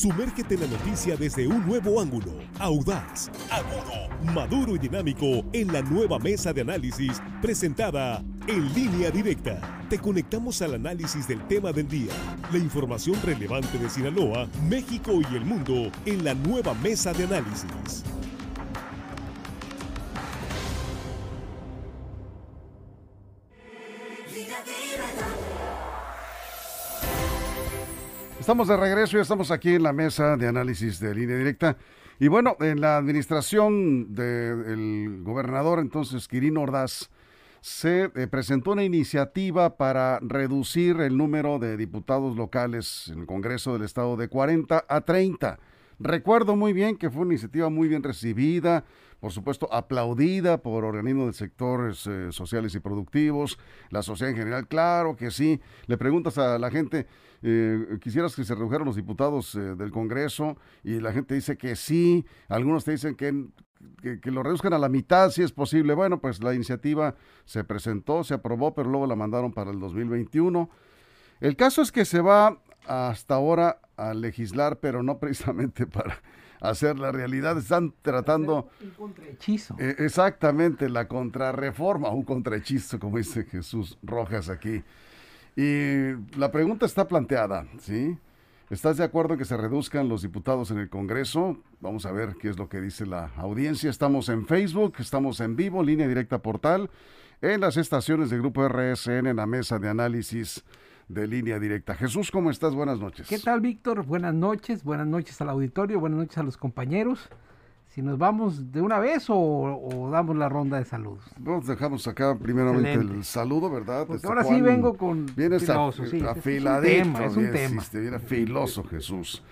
Sumérgete en la noticia desde un nuevo ángulo, audaz, agudo, maduro y dinámico en la nueva mesa de análisis presentada en línea directa. Te conectamos al análisis del tema del día, la información relevante de Sinaloa, México y el mundo en la nueva mesa de análisis. Estamos de regreso y estamos aquí en la mesa de análisis de línea directa. Y bueno, en la administración del gobernador entonces Quirino Ordaz se eh, presentó una iniciativa para reducir el número de diputados locales en el Congreso del Estado de 40 a 30. Recuerdo muy bien que fue una iniciativa muy bien recibida, por supuesto aplaudida por organismos de sectores eh, sociales y productivos, la sociedad en general, claro que sí. Le preguntas a la gente, eh, quisieras que se redujeran los diputados eh, del Congreso y la gente dice que sí, algunos te dicen que, que, lo reduzcan a la mitad si es posible. Bueno, pues la iniciativa se presentó, se aprobó, pero luego la mandaron para el 2021. El caso es que se va hasta ahora a legislar, pero no precisamente para hacer la realidad. Están tratando... Un contrahechizo. Eh, exactamente, la contrarreforma, un contrahechizo, como dice Jesús Rojas aquí. Y la pregunta está planteada, ¿sí? ¿Estás de acuerdo en que se reduzcan los diputados en el Congreso? Vamos a ver qué es lo que dice la audiencia. Estamos en Facebook, estamos en vivo, línea directa portal, en las estaciones de Grupo RSN, en la mesa de análisis de línea directa. Jesús, ¿cómo estás? Buenas noches. ¿Qué tal, Víctor? Buenas noches, buenas noches al auditorio, buenas noches a los compañeros si nos vamos de una vez o, damos la ronda de saludos. Nos dejamos acá primeramente el saludo, ¿verdad? Porque ahora sí vengo con vienes filoso, sí, afiladito, es un tema, es un tema. filoso Jesús.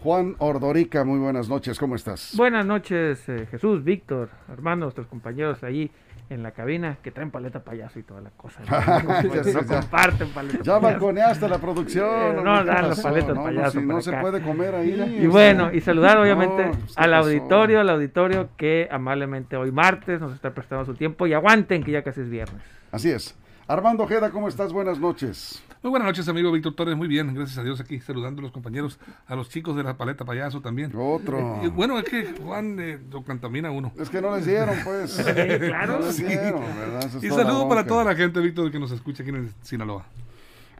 Juan Ordorica, muy buenas noches, ¿cómo estás? Buenas noches, eh, Jesús, Víctor, hermanos, nuestros compañeros ahí en la cabina que traen paleta payaso y toda la cosa. ¿no? comparten paleta Ya balconeaste la producción. no, dan las paletas no, payaso. No, se puede comer ahí. Y bueno, y saludar obviamente al auditorio, al auditorio que amablemente hoy martes nos está prestando su tiempo y aguanten que ya casi es viernes. Así es. Armando Ojeda, ¿cómo estás? Buenas noches. Muy buenas noches, amigo Víctor Torres. Muy bien, gracias a Dios aquí saludando a los compañeros, a los chicos de la paleta payaso también. Otro. Eh, bueno, es que Juan eh, lo contamina uno. Es que no les dieron, pues. claro. No les dieron, ¿verdad? y saludo para toda la gente, Víctor, que nos escucha aquí en Sinaloa.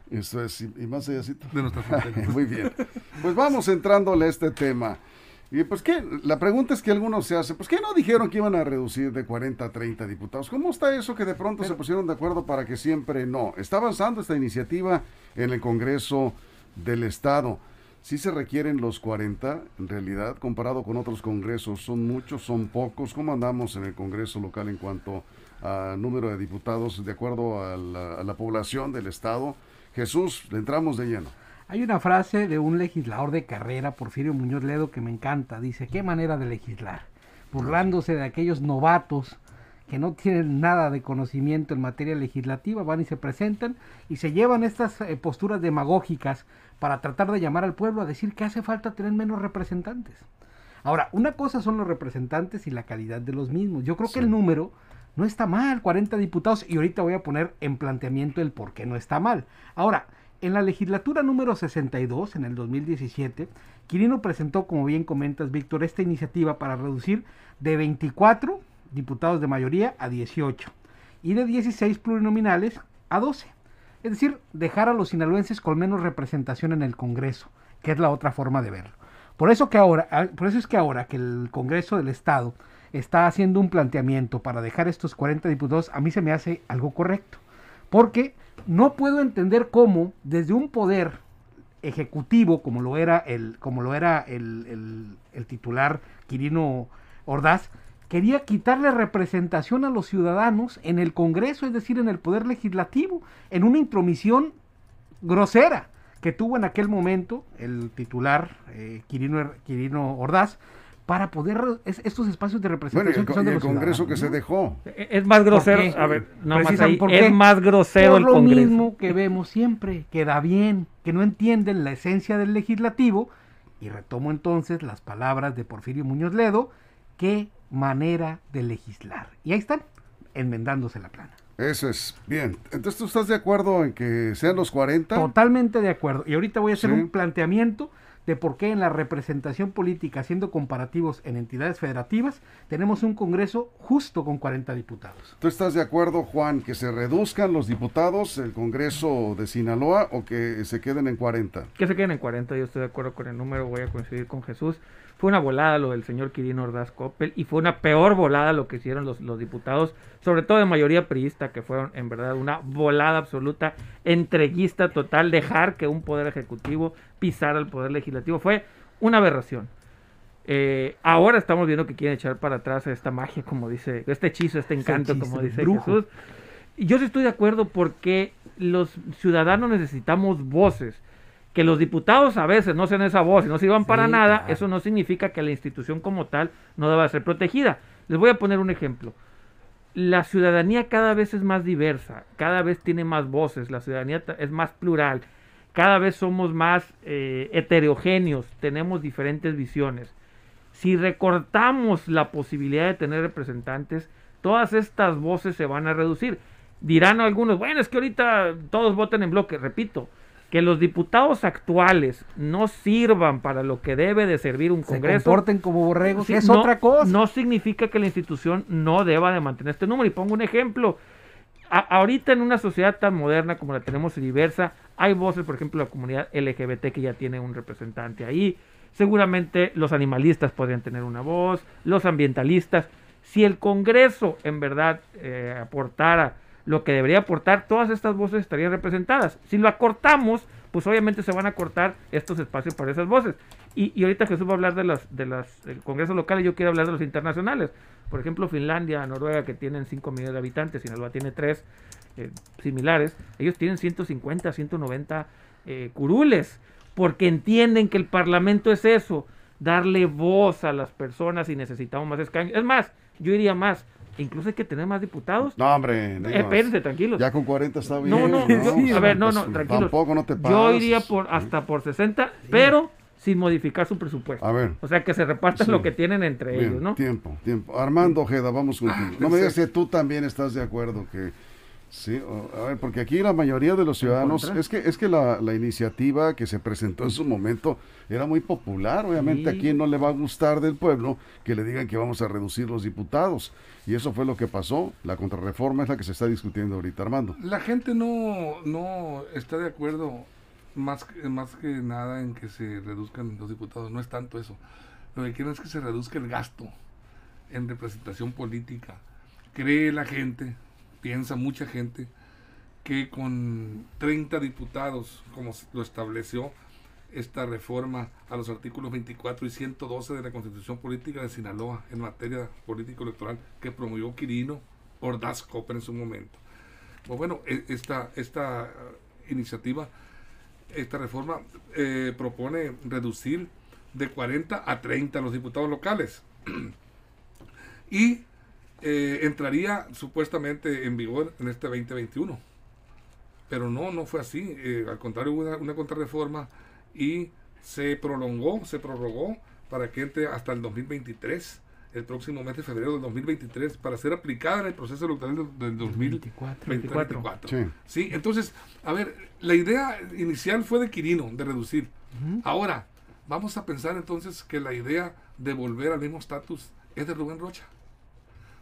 Eso es, y más allá De nuestra frontera. Muy bien. Pues vamos entrándole a este tema. Y pues qué, la pregunta es que algunos se hace, pues qué no dijeron que iban a reducir de 40 a 30 diputados. ¿Cómo está eso que de pronto se pusieron de acuerdo para que siempre no? Está avanzando esta iniciativa en el Congreso del Estado. Sí se requieren los 40, en realidad, comparado con otros congresos, son muchos, son pocos. ¿Cómo andamos en el Congreso local en cuanto a número de diputados de acuerdo a la, a la población del Estado? Jesús, le entramos de lleno. Hay una frase de un legislador de carrera, Porfirio Muñoz Ledo, que me encanta. Dice, ¿qué manera de legislar? Burlándose de aquellos novatos que no tienen nada de conocimiento en materia legislativa, van y se presentan y se llevan estas eh, posturas demagógicas para tratar de llamar al pueblo a decir que hace falta tener menos representantes. Ahora, una cosa son los representantes y la calidad de los mismos. Yo creo que el número no está mal, 40 diputados, y ahorita voy a poner en planteamiento el por qué no está mal. Ahora, en la legislatura número 62, en el 2017, Quirino presentó, como bien comentas, Víctor, esta iniciativa para reducir de 24 diputados de mayoría a 18 y de 16 plurinominales a 12. Es decir, dejar a los sinaloenses con menos representación en el Congreso, que es la otra forma de verlo. Por eso, que ahora, ah, por eso es que ahora que el Congreso del Estado está haciendo un planteamiento para dejar estos 40 diputados, a mí se me hace algo correcto. Porque no puedo entender cómo desde un poder ejecutivo como lo era el, como lo era el, titular Quirino Ordaz, quería quitarle representación a los ciudadanos en el Congreso, es decir, en el Poder Legislativo, en una intromisión grosera que tuvo en aquel momento el titular eh, Quirino, Quirino Ordaz, para poder estos espacios de representación que son de el Congreso que se dejó. E, es más grosero, a ver, no más ahí, es más grosero Por el lo mismo que vemos siempre, que da bien, que no entienden la esencia del legislativo y retomo entonces las palabras de Porfirio Muñoz Ledo, qué manera de legislar. Y ahí están, enmendándose la plana. Eso es, bien. Entonces, ¿tú estás de acuerdo en que sean los 40? Totalmente de acuerdo. Y ahorita voy a hacer un planteamiento de por qué en la representación política, haciendo comparativos en entidades federativas, tenemos un Congreso justo con 40 diputados. ¿Tú estás de acuerdo, Juan, que se reduzcan los diputados, el Congreso de Sinaloa, o que se queden en 40? Que se queden en 40, yo estoy de acuerdo con el número, voy a coincidir con Jesús. Fue una volada lo del señor Quirino Ordaz Coppel y fue una peor volada lo que hicieron los, los diputados, sobre todo de mayoría priista, que fueron en verdad una volada absoluta, entreguista total, dejar que un poder ejecutivo pisara el poder legislativo. Fue una aberración. Eh, ahora estamos viendo que quieren echar para atrás esta magia, como dice, este hechizo, este encanto, hechizo, como dice. Jesús. Y yo sí estoy de acuerdo porque los ciudadanos necesitamos voces. Que los diputados a veces no sean esa voz y no sirvan para nada, claro. eso no significa que la institución como tal no deba ser protegida. Les voy a poner un ejemplo. La ciudadanía cada vez es más diversa, cada vez tiene más voces, la ciudadanía es más plural, cada vez somos más eh, heterogéneos, tenemos diferentes visiones. Si recortamos la posibilidad de tener representantes, todas estas voces se van a reducir. Dirán algunos, bueno, es que ahorita todos voten en bloque. Repito, que los diputados actuales no sirvan para lo que debe de servir un Se Congreso. comporten como borregos, Sí, es no- otra cosa. No significa que la institución no deba de mantener este número. Y pongo un ejemplo. A- ahorita en una sociedad tan moderna como la tenemos y diversa, hay voces, por ejemplo, la comunidad LGBT que ya tiene un representante ahí. Seguramente los animalistas podrían tener una voz, los ambientalistas. Si el Congreso en verdad eh, aportara lo que debería aportar, todas estas voces estarían representadas. Si lo acortamos, pues obviamente se van a cortar estos espacios para esas voces. Y, ahorita Jesús va a hablar de las de las del Congreso local y yo quiero hablar de los internacionales. Por ejemplo, Finlandia, Noruega, que tienen 5 millones de habitantes, Sinaloa tiene 3 similares, ellos tienen 150, 190 eh, curules, porque entienden que el Parlamento es eso, darle voz a las personas y necesitamos más escaños. Es más, yo iría más, incluso hay que tener más diputados. No, hombre. no Eh, espérense, tranquilos. Ya con 40 está bien. No, no, yo- a ver, no, no, Pues, tranquilos. Tampoco no te pases. Yo iría por hasta por 60, pero sin modificar su presupuesto. A ver. O sea, que se repartan Sí. lo que tienen entre Bien, ellos, ¿no? Tiempo, tiempo. Armando Ojeda, vamos contigo. No me digas si tú también estás de acuerdo que sí, a ver, porque aquí la mayoría de los ciudadanos es que es que la, la iniciativa que se presentó en su momento era muy popular, obviamente Sí. a quién no le va a gustar del pueblo que le digan que vamos a reducir los diputados y eso fue lo que pasó. La contrarreforma es la que se está discutiendo ahorita, Armando. La gente no, no está de acuerdo más que, más que nada en que se reduzcan los diputados. No es tanto eso. Lo que quieren es que se reduzca el gasto en representación política. Cree la gente, piensa mucha gente, que con 30 diputados, como lo estableció esta reforma a los artículos 24 y 112 de la Constitución Política de Sinaloa en materia político-electoral que promovió Quirino Ordaz Copper en su momento. Pues bueno, e- esta, esta iniciativa, esta reforma eh, propone reducir de 40 a 30 los diputados locales y eh, entraría supuestamente en vigor en este 2021. Pero no, no fue así. Eh, al contrario, hubo una, una contrarreforma y se prolongó, se prorrogó para que entre hasta el 2023, el próximo mes de febrero del 2023, para ser aplicada en el proceso electoral del, del 2024. 24. Sí. Sí, entonces, a ver, la idea inicial fue de Quirino, de reducir. Ahora, vamos a pensar entonces que la idea de volver al mismo estatus es de Rubén Rocha.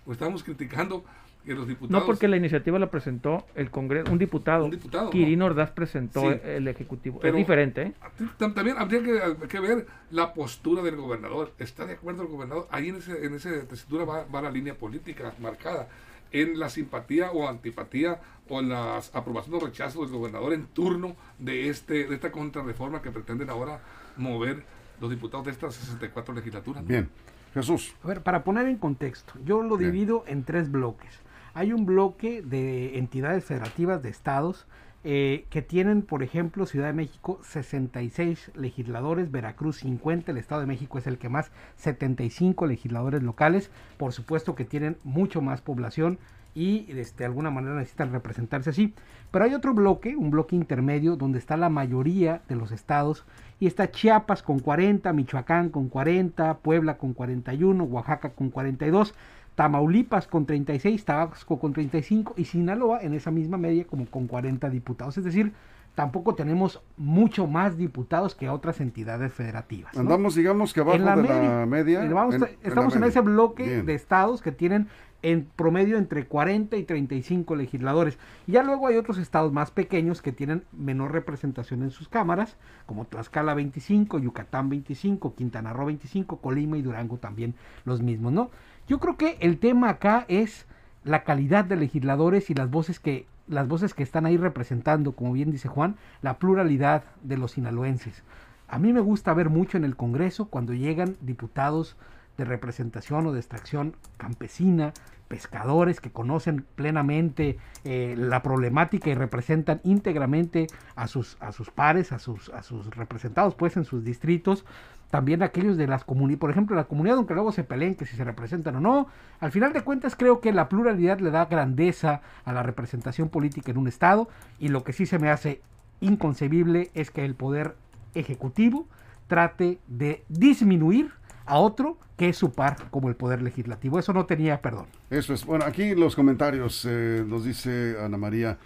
O estamos criticando que los diputados... No porque la iniciativa la presentó el Congreso, un diputado. Un diputado, Quirino Ordaz presentó Sí. el Ejecutivo. Pero- es diferente, ¿eh? Tam- También habría que, que ver la postura del gobernador. ¿Está de acuerdo el gobernador? Ahí en, ese, en esa tesitura va, va la línea política marcada. En la simpatía o antipatía o en la aprobación o rechazo del gobernador en turno de, este, de esta contrarreforma que pretenden ahora mover los diputados de estas 64 legislaturas. Bien. Jesús. A ver, para poner en contexto, yo lo Bien. divido en tres bloques. Hay un bloque de entidades federativas de estados eh, que tienen, por ejemplo, Ciudad de México 66 legisladores, Veracruz 50, el Estado de México es el que más, 75 legisladores locales, por supuesto que tienen mucho más población y este, de alguna manera necesitan representarse así. Pero hay otro bloque, un bloque intermedio, donde está la mayoría de los estados, y está Chiapas con 40, Michoacán con 40, Puebla con 41, Oaxaca con 42, Tamaulipas con 36, Tabasco con 35 y Sinaloa en esa misma media como con 40 diputados. Es decir, tampoco tenemos mucho más diputados que otras entidades federativas. ¿no? Andamos, digamos que abajo En la de media, la media. vamos- en- en la estamos en, ese bloque Bien. de estados que tienen en promedio entre 40 y 35 legisladores. Ya luego hay otros estados más pequeños que tienen menor representación en sus cámaras, como Tlaxcala 25, Yucatán 25, Quintana Roo 25, Colima y Durango también los mismos, ¿no? Yo creo que el tema acá es la calidad de legisladores y las voces que las voces que están ahí representando, como bien dice Juan, la pluralidad de los sinaloenses. A mí me gusta ver mucho en el Congreso cuando llegan diputados de representación o de extracción campesina, pescadores que conocen plenamente eh, la problemática y representan íntegramente a sus, a sus pares, a sus, a sus representados pues en sus distritos, también aquellos de las comunidades, por ejemplo la comunidad, aunque luego se peleen que si se representan o no, al final de cuentas creo que la pluralidad le da grandeza a la representación política en un estado. Y lo que sí se me hace inconcebible es que el poder ejecutivo trate de disminuir a otro que es su par como el poder legislativo. Eso no tenía perdón. Eso es. Bueno, aquí los comentarios eh, nos dice Ana María.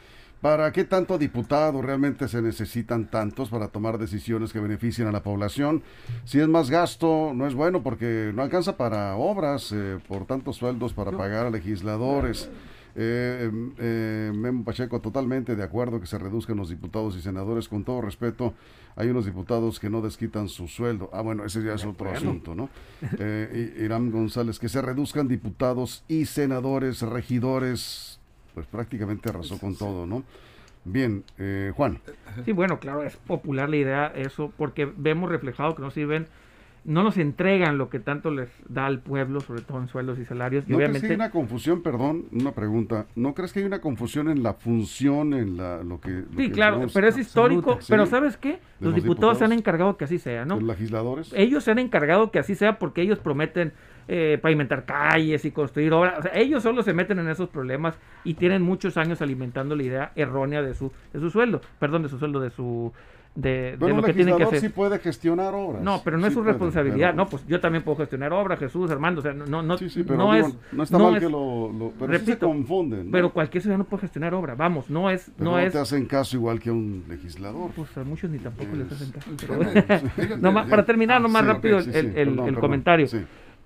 ¿Para qué tanto diputado realmente se necesitan tantos para tomar decisiones que beneficien a la población? Si es más gasto, no es bueno porque no alcanza para obras, eh, por tantos sueldos para pagar a legisladores. Eh, em, eh, Memo Pacheco, totalmente de acuerdo que se reduzcan los diputados y senadores. Con todo respeto, hay unos diputados que no desquitan su sueldo. Ah, bueno, ese ya es otro asunto, ¿no? Eh, Irán González, que se reduzcan diputados y senadores, regidores, pues prácticamente arrasó con todo, ¿no? Bien, eh, Juan. Sí, bueno, claro, es popular la idea eso, porque vemos reflejado que no sirven, no nos entregan lo que tanto les da al pueblo, sobre todo en sueldos y salarios. Y ¿No crees que hay una confusión, perdón, una pregunta? ¿No crees que hay una confusión en la función, en la, lo que... lo sí, que claro, pero es histórico. Sí. Pero ¿sabes qué? Los, los diputados se han encargado que así sea, ¿no? los legisladores? Ellos se han encargado que así sea porque ellos prometen eh, pavimentar calles y construir obras. O sea, ellos solo se meten en esos problemas y tienen muchos años alimentando la idea errónea de su, de su sueldo, perdón, de su sueldo, de su de, lo que tienen que hacer. sí puede gestionar obras. No, pero no es su puede, responsabilidad. pero- No, pues yo también puedo gestionar obras, Jesús, Armando. O sea, no, no, Sí, sí, pero no digo, es. no está no mal es- que lo... lo- pero sí se repito, confunden, ¿no? Pero cualquier ciudadano puede gestionar obra. Vamos, no es. Pero no es te hacen caso igual que a un legislador. pues a muchos ni tampoco les hacen caso. pero- Nomás, para terminar, nomás Sí, ok, rápido el, el- perdón, comentario.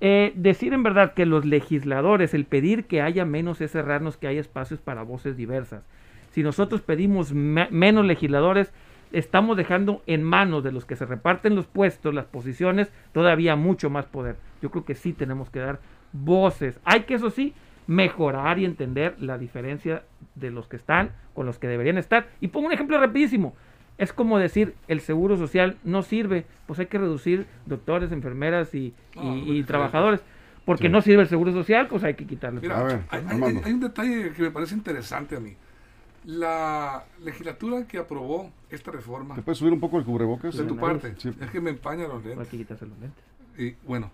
Eh, decir en verdad que los legisladores, el pedir que haya menos es cerrarnos que haya espacios para voces diversas. Si nosotros pedimos me- menos legisladores, estamos dejando en manos de los que se reparten los puestos, las posiciones, todavía mucho más poder. Yo creo que sí tenemos que dar voces. Hay que, eso sí, mejorar y entender la diferencia de los que están con los que deberían estar. Y pongo un ejemplo rapidísimo. Es como decir, el seguro social no sirve, pues hay que reducir doctores, enfermeras y, trabajadores. Porque Sí. no sirve el seguro social, pues hay que quitarle. Mira, A ver, hay, hay un detalle que me parece interesante a mí. La legislatura que aprobó esta reforma ¿Te puedes subir un poco el cubrebocas? de tu parte, Sí. es que me empaña los Hay lentes. que quitarse los lentes. Y bueno,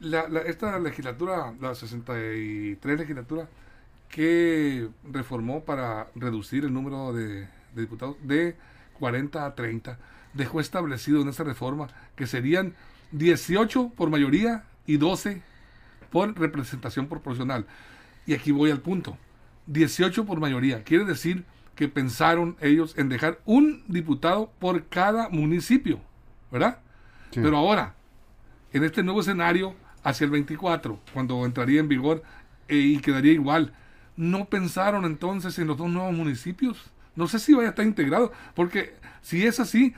la, la- esta legislatura, la 63 legislatura, que reformó para reducir el número de, de diputados de 40 a 30, dejó establecido en esa reforma que serían 18 por mayoría y 12 por representación proporcional. Y aquí voy al punto. 18 por mayoría. Quiere decir que pensaron ellos en dejar un diputado por cada municipio, ¿verdad? Sí. Pero ahora, en este nuevo escenario, hacia el 24, cuando entraría en vigor eh, y quedaría igual, ¿no pensaron entonces en los dos nuevos municipios? No sé si vaya a estar integrado, porque si es así,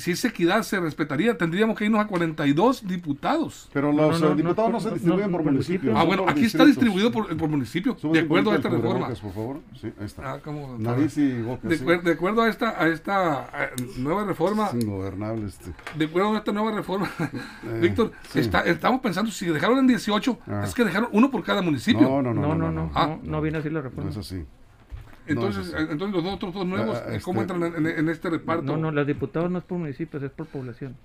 si esa equidad se respetaría, tendríamos que irnos a 42 diputados. Pero No, los no, eh, no, diputados no, no, se no, distribuyen no, por municipios. municipios. Ah, bueno, por aquí está distribuido por, por municipio, Súbete de acuerdo a esta reforma. por favor. Sí, ahí está. Ah. Nariz y boca, de, sí. acuer- de acuerdo a esta, a esta nueva reforma, Es ingobernable este. de acuerdo a esta nueva reforma, Eh, Víctor, sí. está- estamos pensando, si dejaron en 18, Ah. es que dejaron uno por cada municipio. No, no, no. No, no, no. Ah. No, no viene así la No reforma. es así. Entonces, No, entonces los otros dos nuevos, Ah, ¿cómo este- entran en, este reparto? No, no, los diputados no es por municipios, es por población.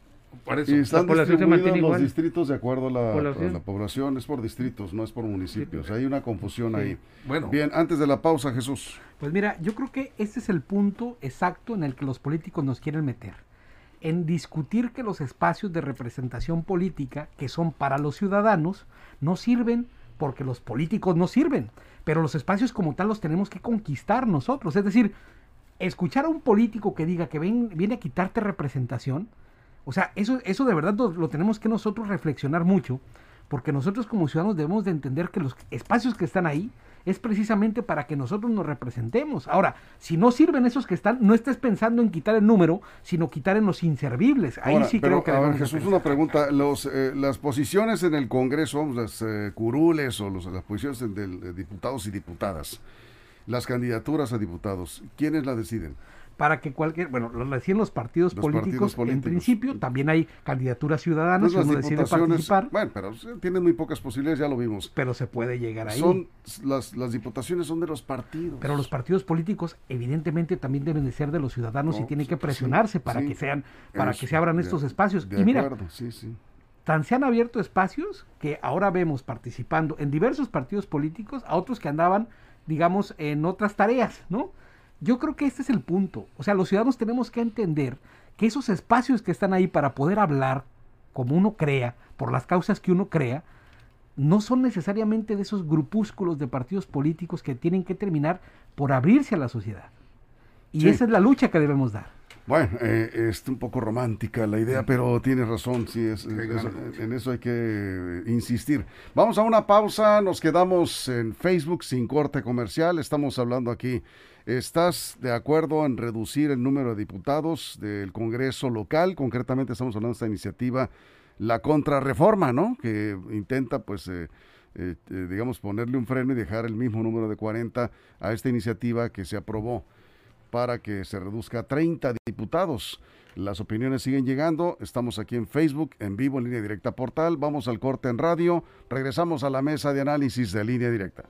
Por eso. Y están población se mantiene los igual. distritos de acuerdo a la, Población. a la población. Es por distritos, no es por municipios. Hay una confusión Sí. ahí. Bueno, Bien, antes de la pausa, Jesús. Pues mira, yo creo que este es el punto exacto en el que los políticos nos quieren meter. En discutir que los espacios de representación política, que son para los ciudadanos, no sirven porque los políticos no sirven. Pero los espacios como tal los tenemos que conquistar nosotros. Es decir, escuchar a un político que diga que ven- viene a quitarte representación, o sea, eso, eso de verdad lo, lo tenemos que nosotros reflexionar mucho, porque nosotros como ciudadanos debemos de entender que los espacios que están ahí es precisamente para que nosotros nos representemos. Ahora, si no sirven esos que están, no estés pensando en quitar el número, sino quitar en los inservibles. Ahí Ahora, sí pero, creo que a ver, Jesús, pensar. una pregunta. Los, eh, las posiciones en el Congreso, las eh, curules o los- las posiciones de, de diputados y diputadas, las candidaturas a diputados, ¿quiénes la deciden? Para que cualquier, bueno, lo decían los partidos, Los políticos, partidos en principio, también hay candidaturas ciudadanas, Entonces, uno decide participar, bueno, pero tienen muy pocas posibilidades, ya lo vimos. pero se puede llegar ahí. Son las, las diputaciones son de los partidos. Pero los partidos políticos evidentemente también deben de ser de los ciudadanos y tienen sí, que presionarse sí, para sí. que sean, para Eso, que se abran de- estos espacios. De y mira, acuerdo, sí, sí. tan se han abierto espacios que ahora vemos participando en diversos partidos políticos a otros que andaban, digamos, en otras tareas, ¿no? Yo creo que este es el punto. O sea, los ciudadanos tenemos que entender que esos espacios que están ahí para poder hablar como uno crea, por las causas que uno crea, no son necesariamente de esos grupúsculos de partidos políticos que tienen que terminar por abrirse a la sociedad. Y Sí. esa es la lucha que debemos dar. Bueno, eh, es un poco romántica la idea, pero tienes razón, sí, es, gran en eso hay que eh, insistir. Vamos a una pausa, nos quedamos en Facebook sin corte comercial, estamos hablando aquí. ¿Estás de acuerdo en reducir el número de diputados del Congreso local? Concretamente estamos hablando de esta iniciativa, la contrarreforma, ¿no? Que intenta, pues, eh, eh, eh, digamos, ponerle un freno y dejar el mismo número de 40 a esta iniciativa que se aprobó para que se reduzca a 30 diputados. Las opiniones siguen llegando. Estamos aquí en Facebook, en vivo, en línea directa portal. Vamos al corte en radio. Regresamos a la mesa de análisis de línea directa.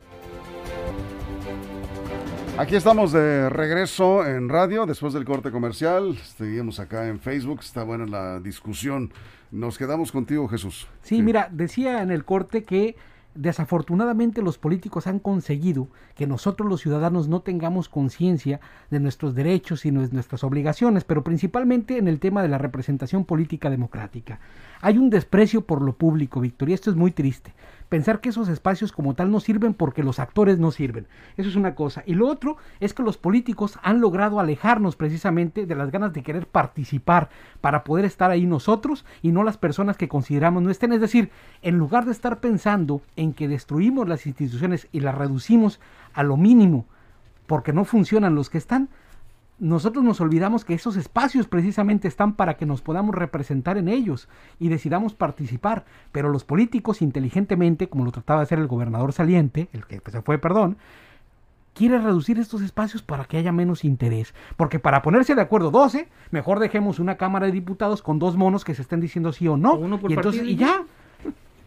Aquí estamos de regreso en radio después del corte comercial. Seguimos acá en Facebook. Está buena la discusión. Nos quedamos contigo, Jesús. Sí, mira, decía en el corte que desafortunadamente los políticos han conseguido que nosotros los ciudadanos no tengamos conciencia de nuestros derechos y nues- nuestras obligaciones, pero principalmente en el tema de la representación política democrática. Hay un desprecio por lo público, Víctor, y esto es muy triste. Pensar que esos espacios como tal no sirven porque los actores no sirven. Eso es una cosa. Y lo otro es que los políticos han logrado alejarnos precisamente de las ganas de querer participar para poder estar ahí nosotros y no las personas que consideramos no estén. Es decir, en lugar de estar pensando en que destruimos las instituciones y las reducimos a lo mínimo porque no funcionan los que están, nosotros nos olvidamos que esos espacios precisamente están para que nos podamos representar en ellos y decidamos participar. Pero los políticos inteligentemente, como lo trataba de hacer el gobernador saliente, el que se fue, perdón, quiere reducir estos espacios para que haya menos interés. Porque para ponerse de acuerdo 12, mejor dejemos una Cámara de Diputados con dos monos que se estén diciendo sí o no. O uno por y, entonces, partido y y ya.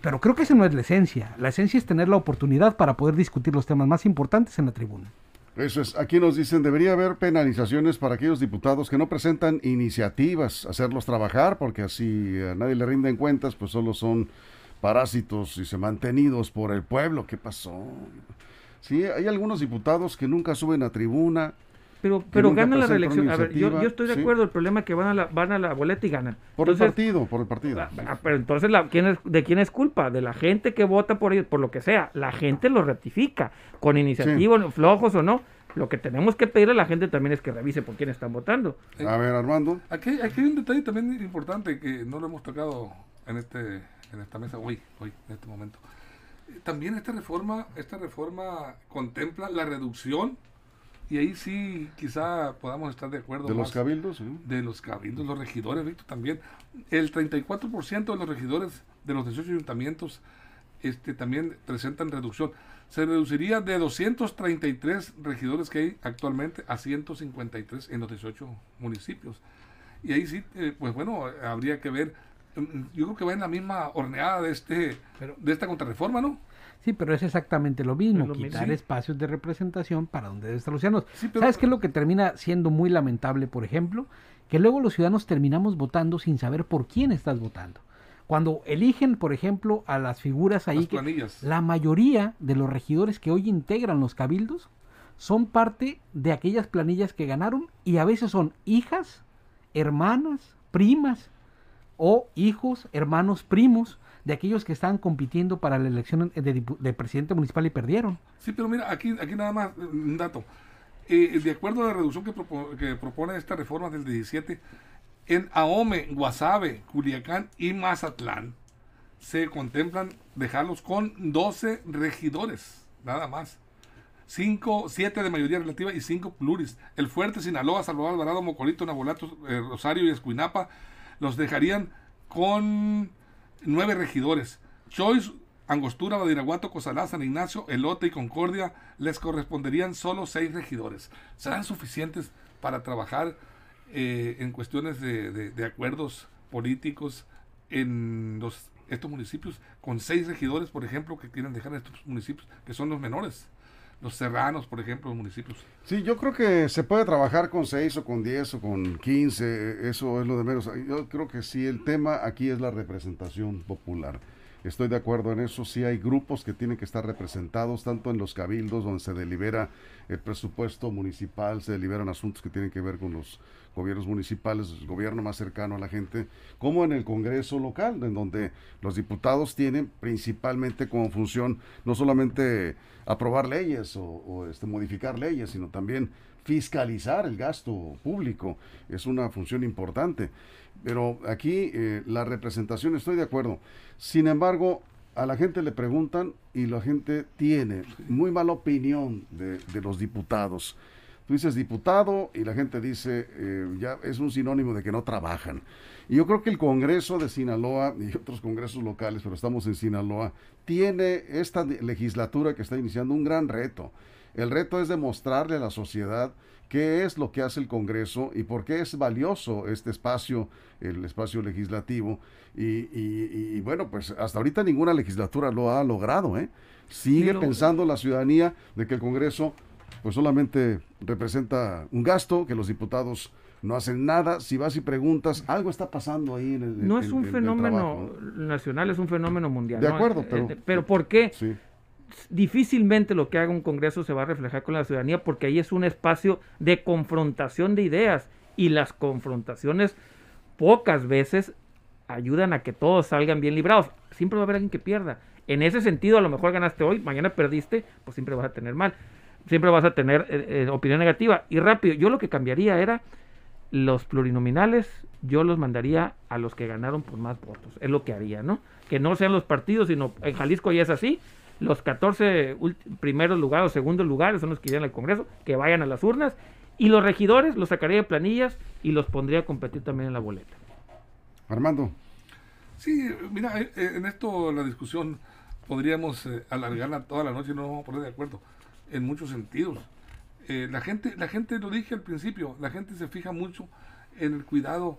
Pero creo que esa no es la esencia. La esencia es tener la oportunidad para poder discutir los temas más importantes en la tribuna. Eso es, aquí nos dicen, debería haber penalizaciones para aquellos diputados que no presentan iniciativas, hacerlos trabajar, porque así a nadie le rinden cuentas, pues solo son parásitos y se mantenidos por el pueblo. ¿Qué pasó? Sí, hay algunos diputados que nunca suben a tribuna, Pero, pero gana la reelección. A ver, yo, yo estoy de sí. acuerdo. El problema es que van a la, van a la boleta y ganan. por el partido, por el partido. Ah, ah, pero entonces, la, ¿quién es, ¿de quién es culpa? De la gente que vota por ellos, por lo que sea. La gente lo ratifica, con iniciativa, flojos o no. Lo que tenemos que pedir a la gente también es que revise por quién están votando. A ver, Armando. Aquí, aquí hay un detalle también importante que no lo hemos tocado en este en esta mesa hoy, hoy en este momento. Eh, También esta reforma, esta reforma contempla la reducción y ahí sí quizá podamos estar de acuerdo De los cabildos, ¿sí? de los cabildos, los regidores, Víctor, también. El 34% de los regidores de los 18 ayuntamientos este, también presentan reducción. Se reduciría de 233 regidores que hay actualmente a 153 en los 18 municipios. Y ahí sí, eh, pues bueno, habría que ver. mm, Yo creo que va en la misma horneada de este de esta contrarreforma, ¿no? Sí, pero es exactamente lo mismo, lo quitar espacios de representación para donde deben estar los ciudadanos. Sí, pero- ¿Sabes qué es lo que termina siendo muy lamentable, por ejemplo? Que luego los ciudadanos terminamos votando sin saber por quién estás votando. Cuando eligen, por ejemplo, a las figuras ahí Las que la mayoría de los regidores que hoy integran los cabildos son parte de aquellas planillas que ganaron y a veces son hijas, hermanas, primas o hijos, hermanos, primos de aquellos que estaban compitiendo para la elección de, presidente municipal y perdieron. Sí, pero mira, aquí, aquí nada más eh, un dato. Eh, de acuerdo a la reducción que, propo- que propone esta reforma del 17, en Ahome, Guasave, Culiacán y Mazatlán se contemplan dejarlos con 12 regidores, nada más. 5, 7 de mayoría relativa y 5 pluris. El Fuerte, Sinaloa, Salvador Alvarado, Mocolito, Nabolato, eh, Rosario y Escuinapa los dejarían con 9 regidores. Choice, Angostura, Badiraguato, Cosalá, San Ignacio, Elote y Concordia les corresponderían solo 6 regidores. ¿Serán suficientes para trabajar eh, en cuestiones de, de- de acuerdos políticos en los, estos municipios con 6 regidores, por ejemplo, que quieren dejar estos municipios, que son los menores? Los serranos, por ejemplo, los municipios. Sí, yo creo que se puede trabajar con 6 o con 10 o con 15, eso es lo de menos. Yo creo que sí, el tema aquí es la representación popular. Estoy de acuerdo en eso, sí hay grupos que tienen que estar representados, tanto en los cabildos donde se delibera el presupuesto municipal, se deliberan asuntos que tienen que ver con los gobiernos municipales, el gobierno más cercano a la gente, como en el Congreso local, en donde los diputados tienen principalmente como función no solamente aprobar leyes o, este, modificar leyes, sino también fiscalizar el gasto público. Es una función importante. Pero aquí eh, la representación, estoy de acuerdo. Sin embargo, a la gente le preguntan y la gente tiene muy mala opinión de los diputados. Tú dices diputado y la gente dice, eh, ya es un sinónimo de que no trabajan. Y yo creo que el Congreso de Sinaloa y otros congresos locales, pero estamos en Sinaloa, tiene esta legislatura que está iniciando un gran reto. El reto es demostrarle a la sociedad qué es lo que hace el Congreso y por qué es valioso este espacio, el espacio legislativo. Y, y- y, bueno, pues hasta ahorita ninguna legislatura lo ha logrado. ¿eh? Sigue pensando la ciudadanía de que el Congreso pues solamente representa un gasto, que los diputados no hacen nada. Si vas y preguntas, algo está pasando ahí en el No en- es un en fenómeno nacional, es un fenómeno mundial. De acuerdo, Eh, pero- pero ¿por qué? Sí. difícilmente lo que haga un Congreso se va a reflejar con la ciudadanía porque ahí es un espacio de confrontación de ideas y las confrontaciones pocas veces ayudan a que todos salgan bien librados. Siempre va a haber alguien que pierda. En ese sentido, a lo mejor ganaste hoy, mañana perdiste, pues siempre vas a tener mal. Siempre vas a tener eh, eh, opinión negativa. Y rápido, yo lo que cambiaría era los plurinominales, yo los mandaría a los que ganaron por más votos. Es lo que haría, ¿no? Que no sean los partidos, sino en Jalisco ya es así. Los 14 ulti- primeros lugares o segundos lugares son los que irían al Congreso, que vayan a las urnas. Y los regidores los sacaría de planillas y los pondría a competir también en la boleta. Armando, Sí, mira, eh, eh, en esto la discusión podríamos eh, alargarla toda la noche y no nos vamos a poner de acuerdo en muchos sentidos. Eh, la gente, la gente lo dije al principio, la gente se fija mucho en el cuidado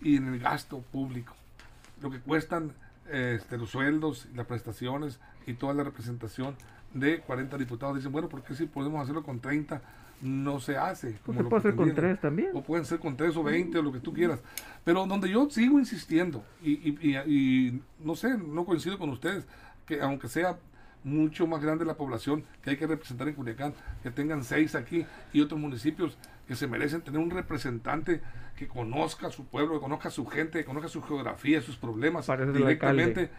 y en el gasto público, lo que cuestan eh, este, los sueldos, las prestaciones y toda la representación de 40 diputados. Dicen, bueno, ¿por qué si podemos hacerlo con 30 no se hace? Pues como se lo puede hacer con pretendían? tres también. O pueden ser con 3 o 20 o lo que tú quieras. Pero donde yo sigo insistiendo, y, y- y- y no sé, no coincido con ustedes, que aunque sea mucho más grande la población que hay que representar en Culiacán, que tengan seis aquí y otros municipios que se merecen tener un representante que conozca a su pueblo, que conozca a su gente, que conozca su geografía, sus problemas Para eso es el directamente.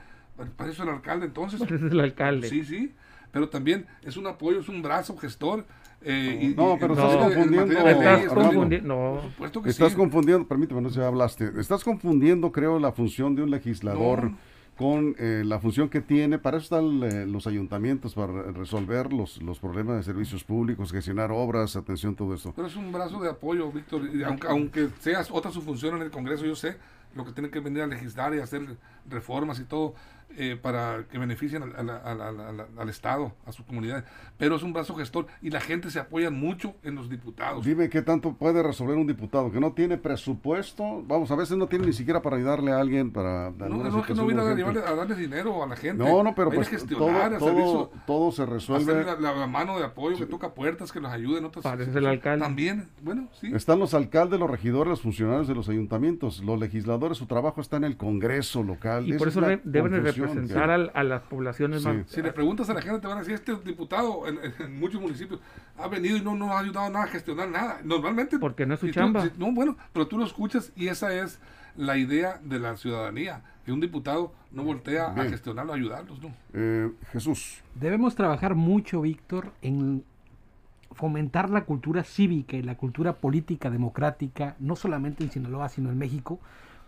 Para eso el alcalde entonces. Ese es el alcalde. Sí, sí, pero también es un apoyo, es un brazo gestor. eh, y- No, pero estás confundiendo- Estás confundiendo. No, Por supuesto que estás sí. confundiendo, permíteme, no sé, hablaste. Estás confundiendo, creo, la función de un legislador No. Con eh, la función que tiene. Para eso están eh, los ayuntamientos, para re- resolver los, los problemas de servicios públicos, gestionar obras, atención, todo esto. Pero es un brazo de apoyo, Víctor. aunque, aunque sea otra su función en el Congreso, yo sé lo que tiene que venir a legislar y hacer reformas y todo eh, para que beneficien al, al- al- al- al- al Estado, a su comunidad. Pero es un brazo gestor y la gente se apoya mucho en los diputados. Dime qué tanto puede resolver un diputado que no tiene presupuesto. Vamos, a veces no tiene ni siquiera para ayudarle a alguien para No, no, es que no viene a, llevarle- a darles dinero a la gente. No, no, pero pues a todo, gestionar, a todo, todo se resuelve. la, la- la mano de apoyo, que toca puertas, que los ayude en otras es el alcalde. También, bueno, sí. Están los alcaldes, los regidores, los funcionarios de los ayuntamientos, los legisladores, su trabajo está en el Congreso local. Y por es eso deben representar al- a, las poblaciones Sí. más. Si le preguntas a la gente, te van a decir, este diputado en, muchos municipios ha venido y no nos ha ayudado nada a gestionar nada. Normalmente... Porque no es su tú- chamba. si- no, bueno, pero tú lo escuchas y esa es la idea de la ciudadanía, que un diputado no voltea a gestionarlo, a ayudarlos, ¿no? Eh, Jesús, Debemos trabajar mucho, Víctor, en fomentar la cultura cívica y la cultura política democrática, no solamente en Sinaloa, sino en México,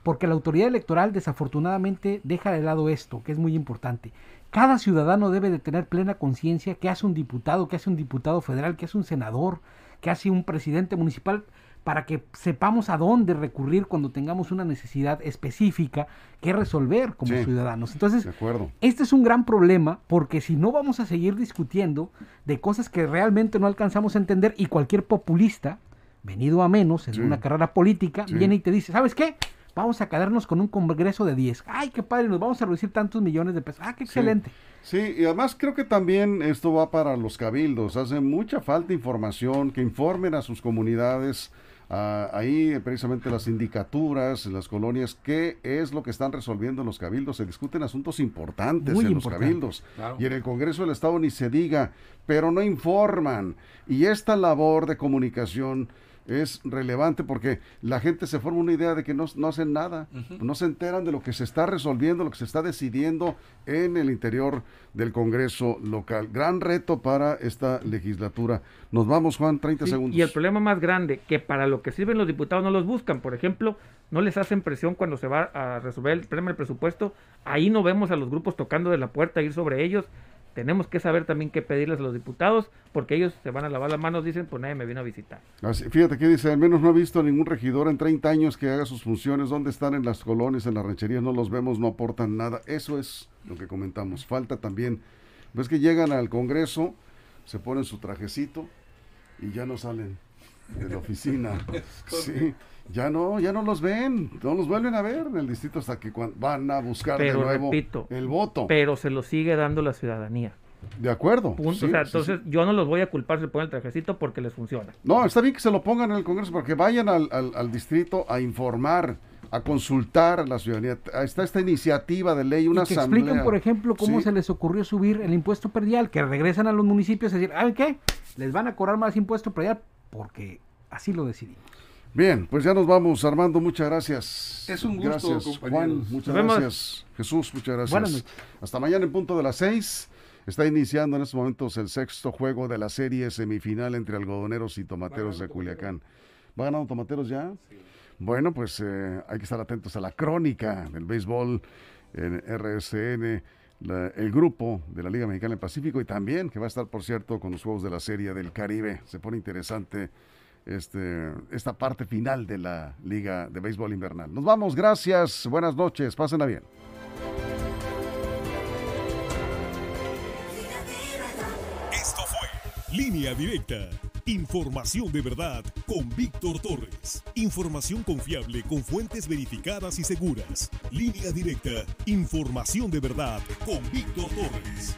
porque la autoridad electoral desafortunadamente deja de lado esto, que es muy importante. Cada ciudadano debe de tener plena conciencia que hace un diputado, que hace un diputado federal, que hace un senador, que hace un presidente municipal, para que sepamos a dónde recurrir cuando tengamos una necesidad específica que resolver como Sí, ciudadanos. Entonces, de acuerdo. este es un gran problema porque si no vamos a seguir discutiendo de cosas que realmente no alcanzamos a entender y cualquier populista, venido a menos en Sí. una carrera política, Sí. viene y te dice, ¿sabes qué? Vamos a quedarnos con un congreso de 10. ¡Ay, qué padre! Nos vamos a reducir tantos millones de pesos. ¡Ah, qué excelente! Sí, y además creo que también esto va para los cabildos. Hace mucha falta información, que informen a sus comunidades, ah, ahí precisamente las sindicaturas, las colonias, qué es lo que están resolviendo en los cabildos. Se discuten asuntos importantes Muy en importante. los cabildos. Claro. Y en el Congreso del Estado ni se diga, pero no informan. Y esta labor de comunicación es relevante porque la gente se forma una idea de que no, no hacen nada, no se enteran de lo que se está resolviendo, lo que se está decidiendo en el interior del Congreso local. Gran reto para esta legislatura. Nos vamos, Juan, 30 Sí, segundos. Y el problema más grande, que para lo que sirven los diputados no los buscan. Por ejemplo, no les hacen presión cuando se va a resolver el problema del presupuesto. Ahí no vemos a los grupos tocando de la puerta, ir sobre ellos. Tenemos que saber también qué pedirles a los diputados, porque ellos se van a lavar las manos, dicen, pues nadie me vino a visitar. Así- fíjate que dice, al menos no ha visto ningún regidor en 30 años que haga sus funciones. ¿Dónde están en las colonias, en las rancherías? No los vemos, no aportan nada. Eso es lo que comentamos. Falta también, ves que llegan al Congreso, se ponen su trajecito y ya no salen de la oficina. Sí, ya no, ya no los ven, no los vuelven a ver en el distrito hasta que van a buscar Pero de nuevo repito, el voto. Pero se lo sigue dando la ciudadanía. de acuerdo. Punto. sí, o sea, sí, sí. entonces yo no los voy a culpar si le ponen el trajecito porque les funciona. No, está bien que se lo pongan en el Congreso porque vayan al, al- al distrito a informar, a consultar a la ciudadanía. Está esta iniciativa de ley, una y que asamblea. expliquen, por ejemplo, cómo Sí. se les ocurrió subir el impuesto predial, que regresan a los municipios a decir, ¿saben qué? Les van a cobrar más impuesto predial porque así lo decidimos. Bien, pues ya nos vamos, Armando, muchas gracias. Es un gusto, Gracias, compañeros. Juan, muchas gracias. Jesús, muchas gracias. Buenas noches. Hasta mañana en punto de las seis. Está iniciando en estos momentos el sexto juego de la serie semifinal entre algodoneros y tomateros de Culiacán. ¿Va ganando tomateros ya? Bueno, pues eh, hay que estar atentos a la crónica del béisbol en RSN, la- el grupo de la Liga Mexicana del Pacífico y también que va a estar, por cierto, con los juegos de la serie del Caribe. Se pone interesante este, esta parte final de la Liga de Béisbol Invernal. Nos vamos, gracias, buenas noches, pásenla bien. Esto fue Línea Directa. Información de verdad con Víctor Torres. Información confiable con fuentes verificadas y seguras. Línea Directa. Información de verdad con Víctor Torres.